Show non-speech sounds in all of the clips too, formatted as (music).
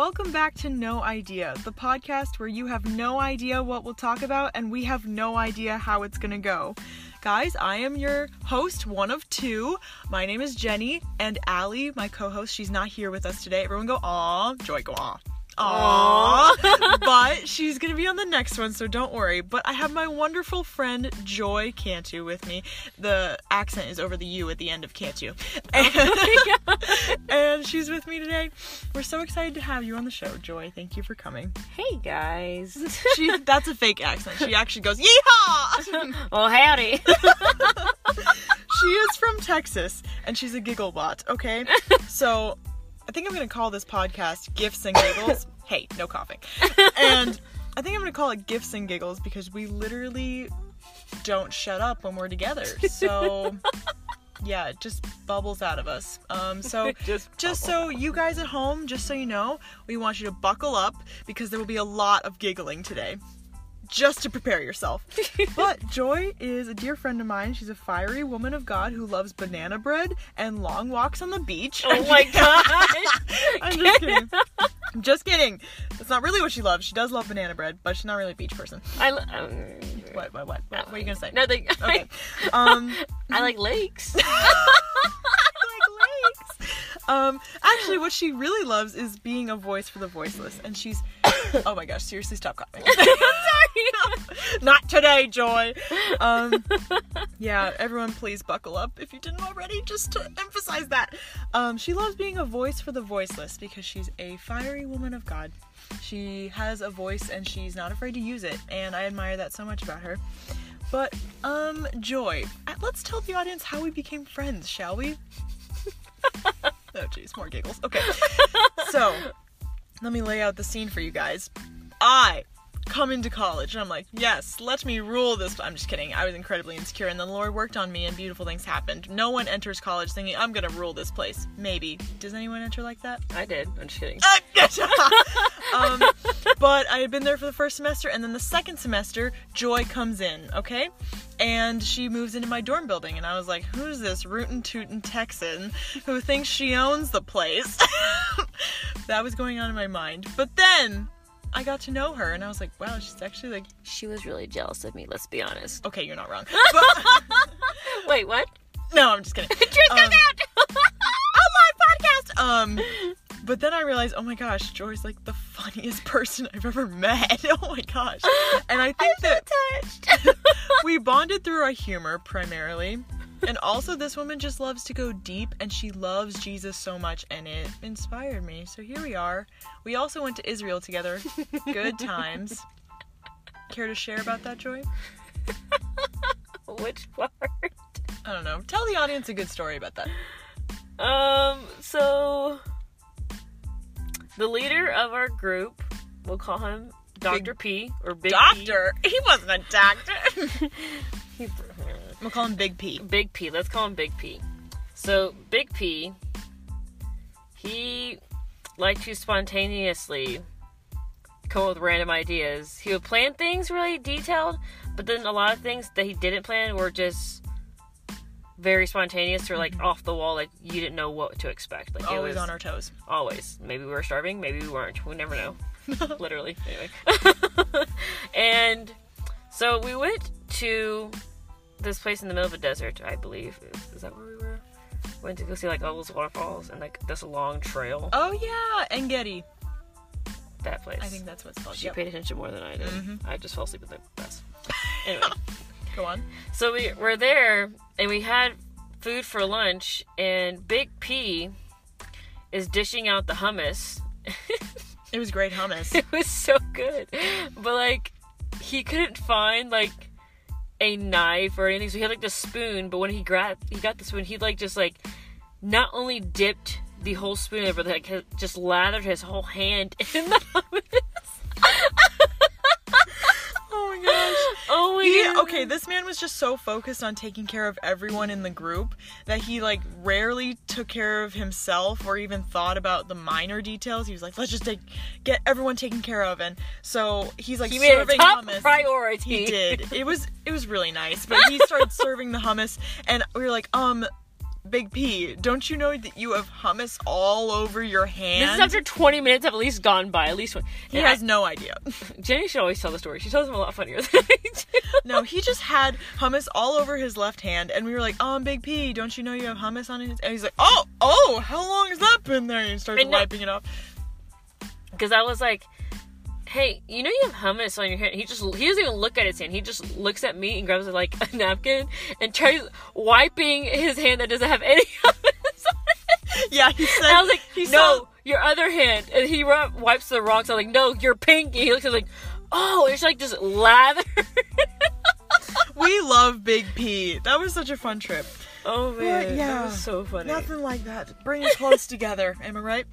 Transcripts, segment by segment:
Welcome back to No Idea, the podcast where you have no idea what we'll talk about and we have no idea how it's gonna go. Guys, I am your host, one of two. My name is Jenny, and Allie, my co host, she's not here with us today. Everyone go, aw. Joy, go, aw. Aww. (laughs) but she's gonna be on the next one, so don't worry. But I have my wonderful friend Joy Cantu with me. The accent is over the U at the end of Cantu. Oh, (laughs) and, (laughs) and she's with me today. We're so excited to have you on the show, Joy. Thank you for coming. Hey guys. (laughs) She that's a fake accent. She actually goes, Yeehaw! (laughs) well, howdy. (laughs) she is from Texas and she's a giggle bot, okay? So I think I'm gonna call this podcast Gifts and Giggles. hey, no coughing. And I think I'm gonna call it Gifts and Giggles because we literally don't shut up when we're together. So yeah, it just bubbles out of us. Um, (laughs) so Just just so you guys at home, just so you know, we want you to buckle up because there will be a lot of giggling today. Just to prepare yourself. (laughs) but Joy is a dear friend of mine. She's a fiery woman of God who loves banana bread and long walks on the beach. Oh (laughs) my god. I'm just kidding. I'm (laughs) just kidding. That's not really what she loves. She does love banana bread, but she's not really a beach person. I, lo- um, What? What? What? What, what are you gonna say? Nothing. (laughs) Okay. (laughs) Um. I like lakes. like lakes. Um, actually, what she really loves is being a voice for the voiceless, and she's. (coughs) Oh my gosh! Seriously, stop coughing. (laughs) Not today, Joy. Um, yeah, everyone, please buckle up if you didn't already, just to emphasize that. Um, she loves being a voice for the voiceless because she's a fiery woman of God. She has a voice and she's not afraid to use it, and I admire that so much about her. But, um, Joy, uh, let's tell the audience how we became friends, shall we? (laughs) oh, jeez, more giggles. Okay. So, let me lay out the scene for you guys. I come into college and I'm like, yes, let me rule this. I'm just kidding. I was incredibly insecure, and the Lord worked on me, and beautiful things happened. No one enters college thinking, I'm gonna rule this place. Maybe. Does anyone enter like that? I did. I'm just kidding. (laughs) um, but I had been there for the first semester, and then the second semester, Joy comes in, okay? And she moves into my dorm building, and I was like, who's this rootin' tootin' Texan who thinks she owns the place? (laughs) that was going on in my mind. But then I got to know her, and I was like, wow, she's actually like, She was really jealous of me, let's be honest. okay, you're not wrong. (laughs) But, Wait, what? no, I'm just kidding. (laughs) Truth Um, comes out! (laughs) on my podcast. Um, but then I realized, oh my gosh, Joy's like the funniest person I've ever met. Oh my gosh, and I think that touched. we bonded through our humor primarily. And also, this woman just loves to go deep and she loves Jesus so much, and it inspired me. So here we are. We also went to Israel together. Good (laughs) times. Care to share about that, Joy? Which part? I don't know. Tell the audience a good story about that. Um, so the leader of our group, we'll call him Dr. P or Big P. Doctor? He wasn't a doctor. (laughs) (laughs) He- we'll call him Big P. Big P. Let's call him Big P. So Big P, he liked to spontaneously come up with random ideas. He would plan things really detailed, but then a lot of things that he didn't plan were just very spontaneous or like off the wall. Like you didn't know what to expect. Like it Always was on our toes. always. Maybe we were starving. Maybe we weren't. We never know. (laughs) Literally. Anyway. (laughs) and so we went to this place in the middle of a desert, I believe. Is, is that where we were? Went to go see like all those waterfalls and like this long trail. Oh yeah, Ein Gedi. That place. I think that's what's called. she Yep. paid attention more than I did. Mhm. I just fell asleep with the best. (laughs) Anyway, Go on. so we were there and we had food for lunch, and Big P is dishing out the hummus. It was great hummus. (laughs) it was so good. But like he couldn't find like a knife or anything, so he had like the spoon, but when he grabbed he got the spoon, he like just like not only dipped the whole spoon but like just lathered his whole hand (laughs) in the. Oh my He, god. okay, this man was just so focused on taking care of everyone in the group that he like rarely took care of himself or even thought about the minor details. He was like, "Let's just take get everyone taken care of," and so he's like He made serving top hummus. priority. He did. It was it was really nice. But he started (laughs) serving the hummus, and we were like, um, Big P, don't you know that you have hummus all over your hand? This is after 20 minutes have at least gone by. At least one. he And has I- no idea. (laughs) Jenny should always tell the story. She tells them a lot funnier (laughs) than I do. no, he just had hummus all over his left hand, and we were like, "Um, Big P, don't you know you have hummus on his?" And he's like, "Oh, oh, how long has that been there?" And he starts wiping it off. Because I was like, hey, you know you have hummus on your hand. He just he doesn't even look at his hand. He just looks at me and grabs like a napkin and tries wiping his hand that doesn't have any (laughs) hummus on it. Yeah, he said. And I was like, he no, saw- your other hand. And he ru- wipes the wrong side. I'm like, no, your pinky. He looks at me like, oh, it's like just lather. (laughs) we love Big P. That was such a fun trip. oh man, yeah. that was so funny. Nothing like that. Bring it close together. Am I right?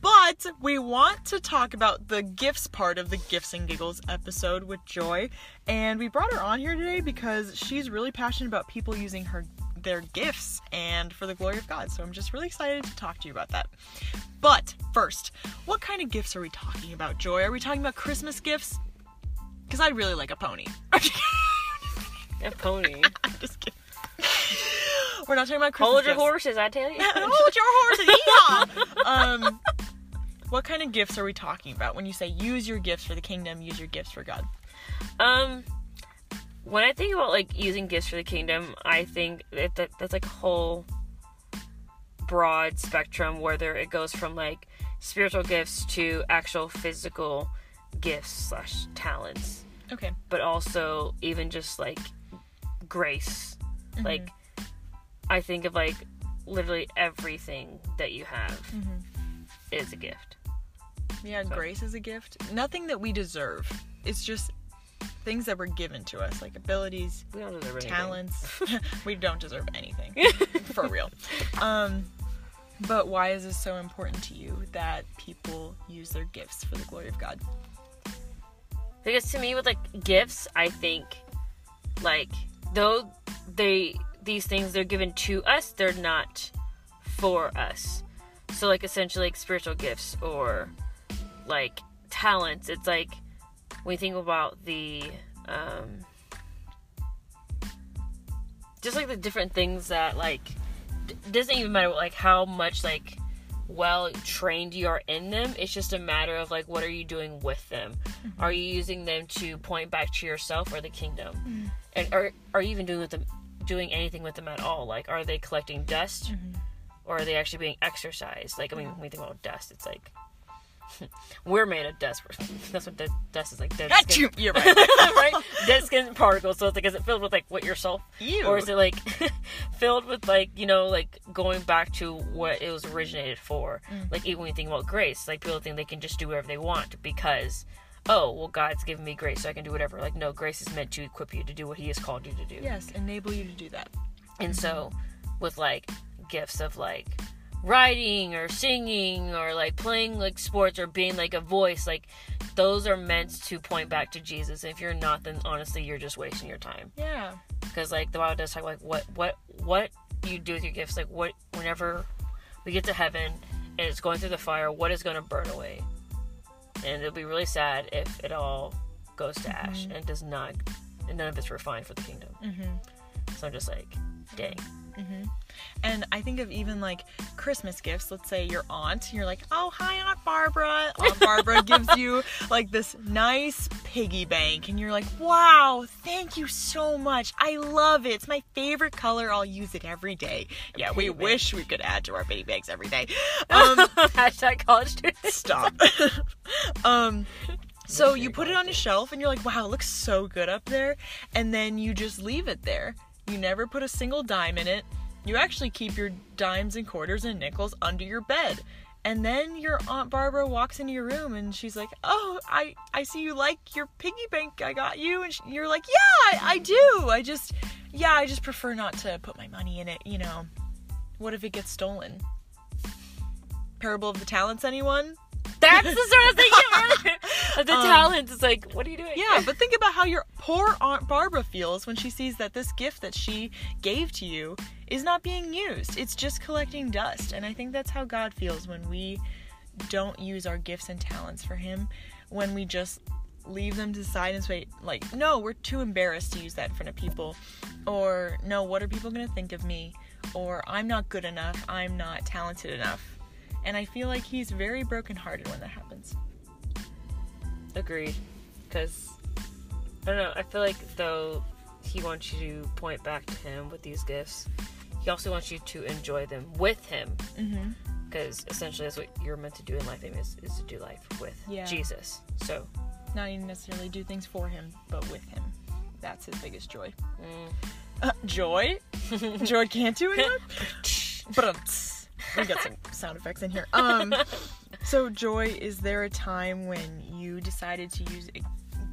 But we want to talk about the gifts part of the Gifts and Giggles episode with Joy. And we brought her on here today because she's really passionate about people using her their gifts and for the glory of God. So I'm just really excited to talk to you about that. But first, what kind of gifts are we talking about, Joy? Are we talking about Christmas gifts? Because I really like a pony. (laughs) a pony. (laughs) I'm just kidding. We're not talking about Christmas Hold your gifts. horses, I tell you. (laughs) Hold your horses. Yeah. um, what kind of gifts are we talking about when you say use your gifts for the kingdom, use your gifts for God? Um, when I think about like using gifts for the kingdom, I think that, that that's like a whole broad spectrum, whether it goes from like spiritual gifts to actual physical gifts slash talents, Okay. but also even just like grace. Like, I think of like literally everything that you have is a gift. Yeah, grace is a gift. Nothing that we deserve. It's just things that were given to us, like abilities, We don't deserve talents. (laughs) (laughs) we don't deserve anything. (laughs) for real. Um, but why is this so important to you that people use their gifts for the glory of God? Because to me, with like gifts, I think like though they these things they're given to us, they're not for us. So like essentially like spiritual gifts or like talents. It's like when you think about the um just like the different things that like d- doesn't even matter like how much like well trained you are in them. It's just a matter of like what are you doing with them? Mm-hmm. Are you using them to point back to yourself or the kingdom? Mm-hmm. And are, are you even doing with them doing anything with them at all? Like are they collecting dust? Mm-hmm. Or are they actually being exercised? Like i mean when we think about dust it's like (laughs) we're made of dust that's what dust is like dead skin Achoo! You're right. (laughs) (laughs) right? Dead skin particles. So it's like, is it filled with like what yourself, Ew. or is it like filled with like you know like going back to what it was originated for? Mm. Like even when you think about grace, like people think they can just do whatever they want because. Oh well, God's given me grace, so I can do whatever. Like, no, grace is meant to equip you to do what He has called you to do. yes, enable you to do that. And so, with like gifts of like writing or singing or like playing like sports or being like a voice, like those are meant to point back to Jesus. If you're not, then honestly, you're just wasting your time. Yeah. Because like the Bible does talk like what what what you do with your gifts. Like what whenever we get to heaven and it's going through the fire, what is going to burn away? And it'll be really sad if it all goes to ash and does not, and none of it's refined for the kingdom. Mm-hmm. So I'm just like, dang. And I think of even like Christmas gifts. Let's say your aunt, you're like, oh, hi, Aunt Barbara. Aunt Barbara (laughs) gives you like this nice piggy bank, and you're like, wow, thank you so much. I love it. It's my favorite color. I'll use it every day. Yeah, we bank. wish we could add to our piggy banks every day. (laughs) Um, Hashtag college students. stop. (laughs) um, so you put it on a shelf, and you're like, wow, it looks so good up there. And then you just leave it there. You never put a single dime in it. You actually keep your dimes and quarters and nickels under your bed. And then your Aunt Barbara walks into your room and she's like, "Oh, I I see you like your piggy bank I got you." And sh you're like, "Yeah, I, I do. I just yeah, I just prefer not to put my money in it, you know. What if it gets stolen?" Parable of the Talents anyone? That's the sort of thing you (laughs) the Um, talent. It's like, what are you doing? Yeah, but think about how your poor Aunt Barbara feels when she sees that this gift that she gave to you is not being used. It's just collecting dust. And I think that's how God feels when we don't use our gifts and talents for Him, when we just leave them to the side and say, like, no, we're too embarrassed to use that in front of people. Or, no, what are people going to think of me? or I'm not good enough, I'm not talented enough. And I feel like he's very brokenhearted when that happens. Agreed. Because, I don't know, I feel like though he wants you to point back to him with these gifts, he also wants you to enjoy them with him. Mm-hmm. Because essentially that's what you're meant to do in life, is, is to do life with Yeah. Jesus. So, Not even necessarily do things for him, but with him. That's his biggest joy. mm. Uh, joy? (laughs) joy can't do enough? But we got some sound effects in here. Um, (laughs) so Joy, is there a time when you decided to use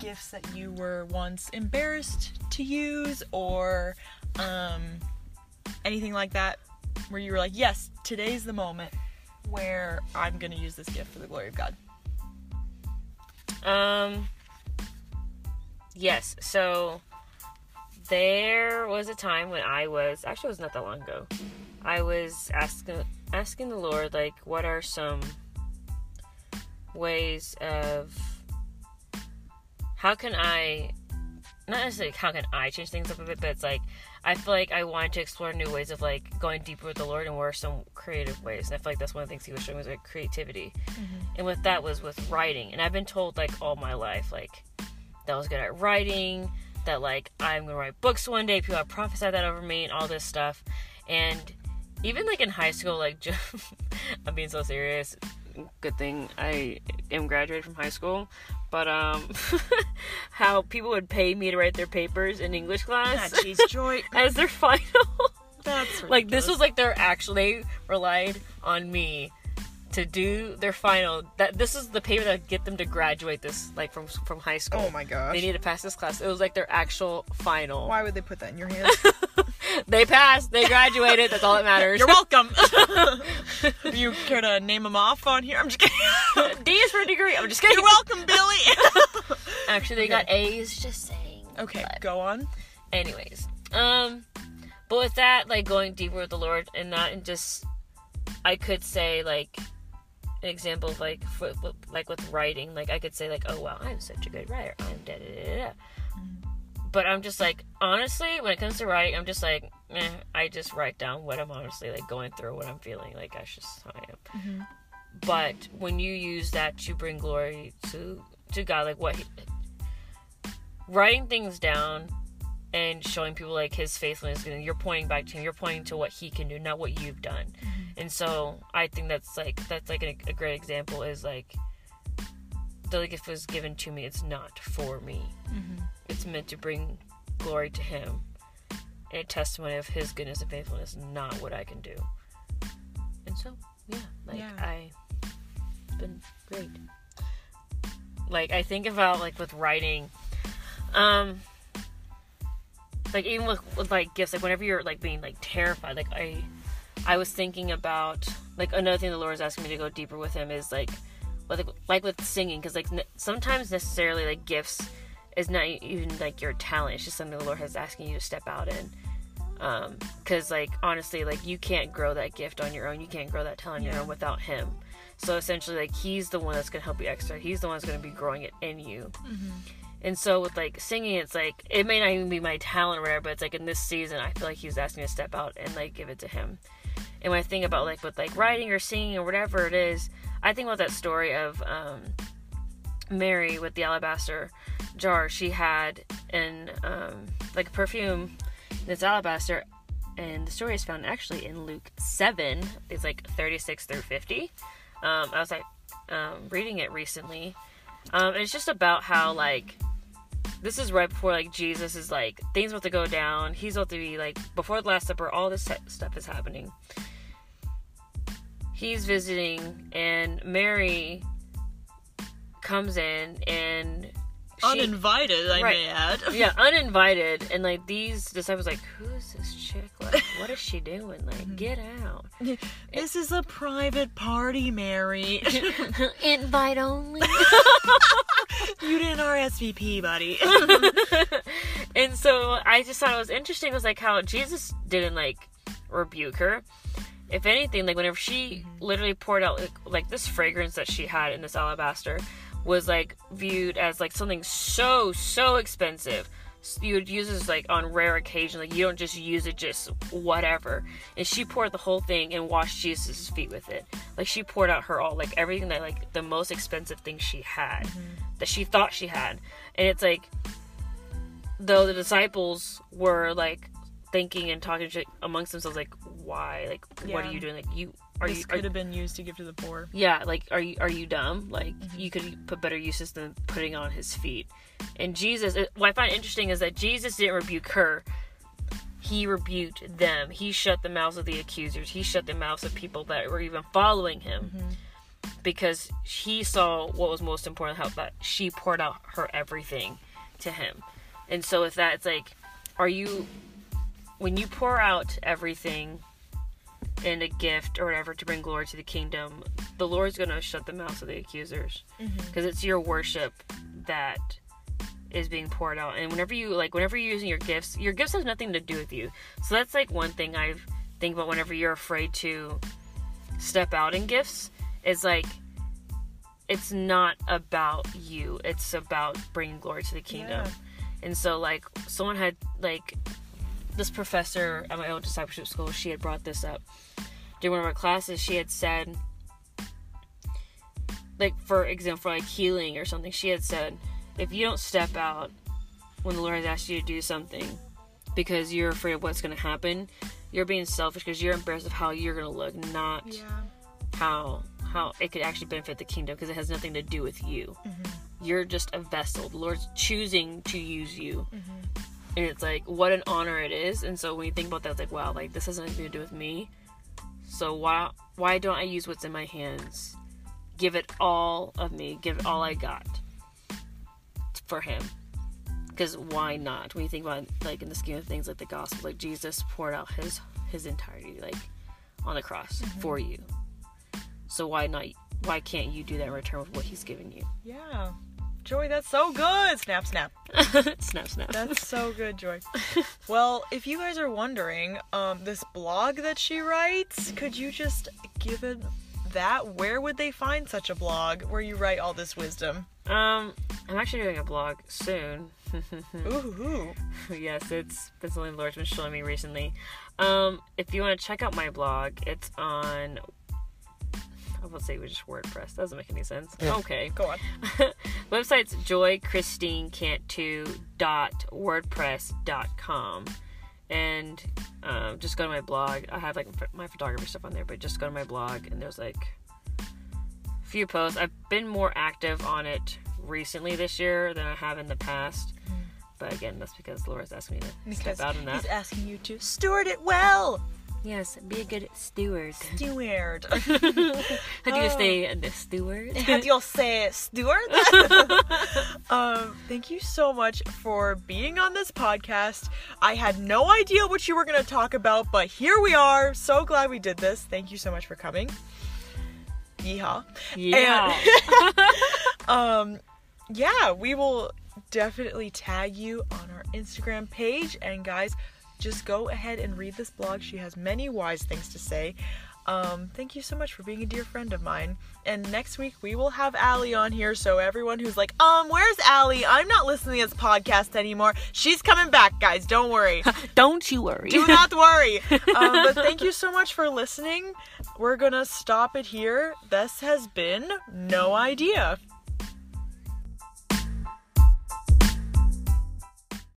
gifts that you were once embarrassed to use, or um, anything like that, where you were like, "Yes, today's the moment where I'm going to use this gift for the glory of God." Um. Yes. So there was a time when I was actually it was not that long ago. I was asking asking the Lord like, what are some ways of how can I not necessarily how can I change things up a bit, but it's like I feel like I wanted to explore new ways of like going deeper with the Lord and are some creative ways. And I feel like that's one of the things he was showing me was like creativity. Mm-hmm. And with that was with writing. And I've been told like all my life, like that I was good at writing, that like I'm gonna write books one day, people have prophesied that over me and all this stuff. And even like in high school, like (laughs) just, I'm being so serious. Good thing I am graduated from high school. But um (laughs) how people would pay me to write their papers in English Ah, class (laughs) Joy. as their final. (laughs) That's like this was like their actual they relied on me to do their final that this is the paper that would get them to graduate this like from from high school Oh my gosh. they need to pass this class it was like their actual final Why would they put that in your hands? (laughs) they passed they graduated that's all that matters You're welcome. (laughs) (laughs) You care to name them off on here? I'm just kidding. d is for a degree i'm just kidding You're welcome, Billy. actually they got a's just saying okay, But- go on. anyways um but with that like going deeper with the lord and not and just i could say like an example of like for, like with writing like i could say like oh wow i'm such a good writer i'm da da da da but i'm just like honestly when it comes to writing i'm just like eh, i just write down what i'm honestly like going through what i'm feeling like that's just how i am. But when you use that to bring glory to to god like what he, writing things down and showing people like his faithfulness and you're pointing back to him you're pointing to what he can do not what you've done. And so i think that's like that's like a, a great example is like the gift was given to me it's not for me. It's meant to bring glory to him. And a testimony of his goodness and faithfulness not what i can do. And so yeah like Yeah. i it's been great. Like i think about like with writing um like even with, with like gifts like whenever you're like being like terrified like i i was thinking about like another thing the lord is asking me to go deeper with him is like like, like with singing because like sometimes necessarily like gifts is not even like your talent it's just something the lord has asking you to step out in. Um because like honestly like you can't grow that gift on your own you can't grow that talent on your own without him. So essentially like he's the one that's gonna help you extra he's the one that's gonna be growing it in you. And so with like singing, it's like it may not even be my talent or whatever, but it's like in this season, I feel like he's asking me to step out and like give it to him. And when I think about like with like writing or singing or whatever it is, I think about that story of um, Mary with the alabaster jar. She had an um, like perfume in this alabaster, and the story is found actually in Luke seven. It's like thirty six through fifty. Um, I was like um, reading it recently. Um, it's just about how like this is right before like Jesus is like things about to go down. He's about to be like before the Last Supper. All this stuff is happening. He's visiting, and Mary comes in, and she, Uninvited, I Right. may add. (laughs) yeah, uninvited, and like these disciples like, who is this chick? Like, (laughs) what is she doing? Like, mm-hmm. get out. (laughs) This is a private party, Mary. Invite only. you didn't RSVP, buddy. and so I just thought it was interesting It was like how Jesus didn't like rebuke her. If anything, like whenever she literally poured out like, like this fragrance that she had in this alabaster was like viewed as like something so so expensive, you would use this like on rare occasion. Like you don't just use it just whatever. And she poured the whole thing and washed Jesus' feet with it. Like she poured out her all, like everything that like the most expensive thing she had, mm-hmm. that she thought she had. And it's like, though the disciples were like thinking and talking amongst themselves, like why, like what are you doing? Like you are this you are, could have been used to give to the poor. yeah, like are you are you dumb? Like mm-hmm. you could put better uses than putting on his feet. And Jesus, what I find interesting is that Jesus didn't rebuke her. He rebuked them. He shut the mouths of the accusers. He shut the mouths of people that were even following him, mm-hmm. because he saw what was most important. How that she poured out her everything to him, and so with that, it's like, are you when you pour out everything in a gift or whatever to bring glory to the kingdom, the Lord's going to shut the mouths of the accusers mm-hmm. because it's your worship that is being poured out. And whenever you like, whenever you're using your gifts, your gifts has nothing to do with you. So that's like one thing I think about whenever you're afraid to step out in gifts. Is like it's not about you. It's about bringing glory to the kingdom. Yeah. And so like someone had like this professor at my old discipleship school, she had brought this up during one of our classes. She had said, like for example, like healing or something, she had said, if you don't step out when the Lord has asked you to do something because you're afraid of what's going to happen, you're being selfish because you're embarrassed of how you're going to look, not Yeah. how how it could actually benefit the kingdom because it has nothing to do with you. Mm-hmm. You're just a vessel. The Lord's choosing to use you. Mm-hmm. And it's like what an honor it is. And so when you think about that, it's like, wow, like this has nothing to do with me. So why why don't I use what's in my hands? Give it all of me. Give it all I got for him. Because why not? When you think about like in the scheme of things like the gospel, like Jesus poured out his his entirety like on the cross mm-hmm. for you. So why not? Why can't you do that in return with what he's given you? Yeah. Joy, that's so good. Snap, snap. (laughs) snap, snap. That's so good, Joy. (laughs) Well, if you guys are wondering, um, this blog that she writes, could you just give it that? Where would they find such a blog where you write all this wisdom? Um, I'm actually doing a blog soon. (laughs) Ooh, yes, it's been something the Lord's been showing me recently. Um, if you want to check out my blog, it's on. I will say it was just WordPress. Doesn't make any sense. Okay. go on. (laughs) Website's joychristinecantu.wordpress.com. And um, just go to my blog. I have like my photography stuff on there, but just go to my blog and there's like a few posts. I've been more active on it recently this year than I have in the past. But again, that's because Lord's asked me to Because step out in that. he's asking you to steward it well. Yes, be a good steward. Steward. (laughs) How do you say the steward? (laughs) How do you say steward? (laughs) um, thank you so much for being on this podcast. I had no idea what you were going to talk about, but here we are. So glad we did this. Thank you so much for coming. Yeehaw. yeah. Um, yeah, we will definitely tag you on our Instagram page. And guys, just go ahead and read this blog. She has many wise things to say. Um, thank you so much for being a dear friend of mine. And next week we will have Allie on here. So everyone who's like, um, where's Allie? I'm not listening to this podcast anymore. She's coming back, guys. Don't worry. (laughs) Don't you worry. Do not (laughs) worry. Um, but thank you so much for listening. We're gonna stop it here. This has been No Idea.